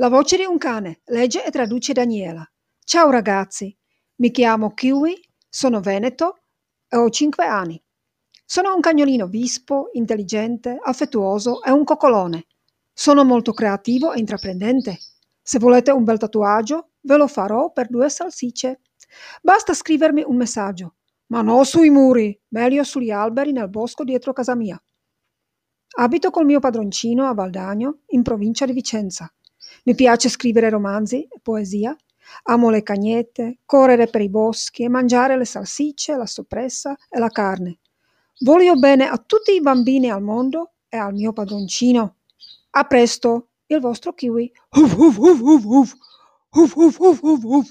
La voce di un cane, legge e traduce Daniela. Ciao ragazzi, mi chiamo Kiwi, sono veneto e ho 5 anni. Sono un cagnolino vispo, intelligente, affettuoso e un coccolone. Sono molto creativo e intraprendente. Se volete un bel tatuaggio, ve lo farò per due salsicce. Basta scrivermi un messaggio, ma no sui muri, meglio sugli alberi nel bosco dietro casa mia. Abito col mio padroncino a Valdagno, in provincia di Vicenza. Mi piace scrivere romanzi e poesia. Amo le cagnette, correre per i boschi e mangiare le salsicce, la soppressa e la carne. Voglio bene a tutti i bambini al mondo e al mio padroncino. A presto, il vostro kiwi. Uf, uf, uf, uf, uf. Uf, uf, uf, uf, uf.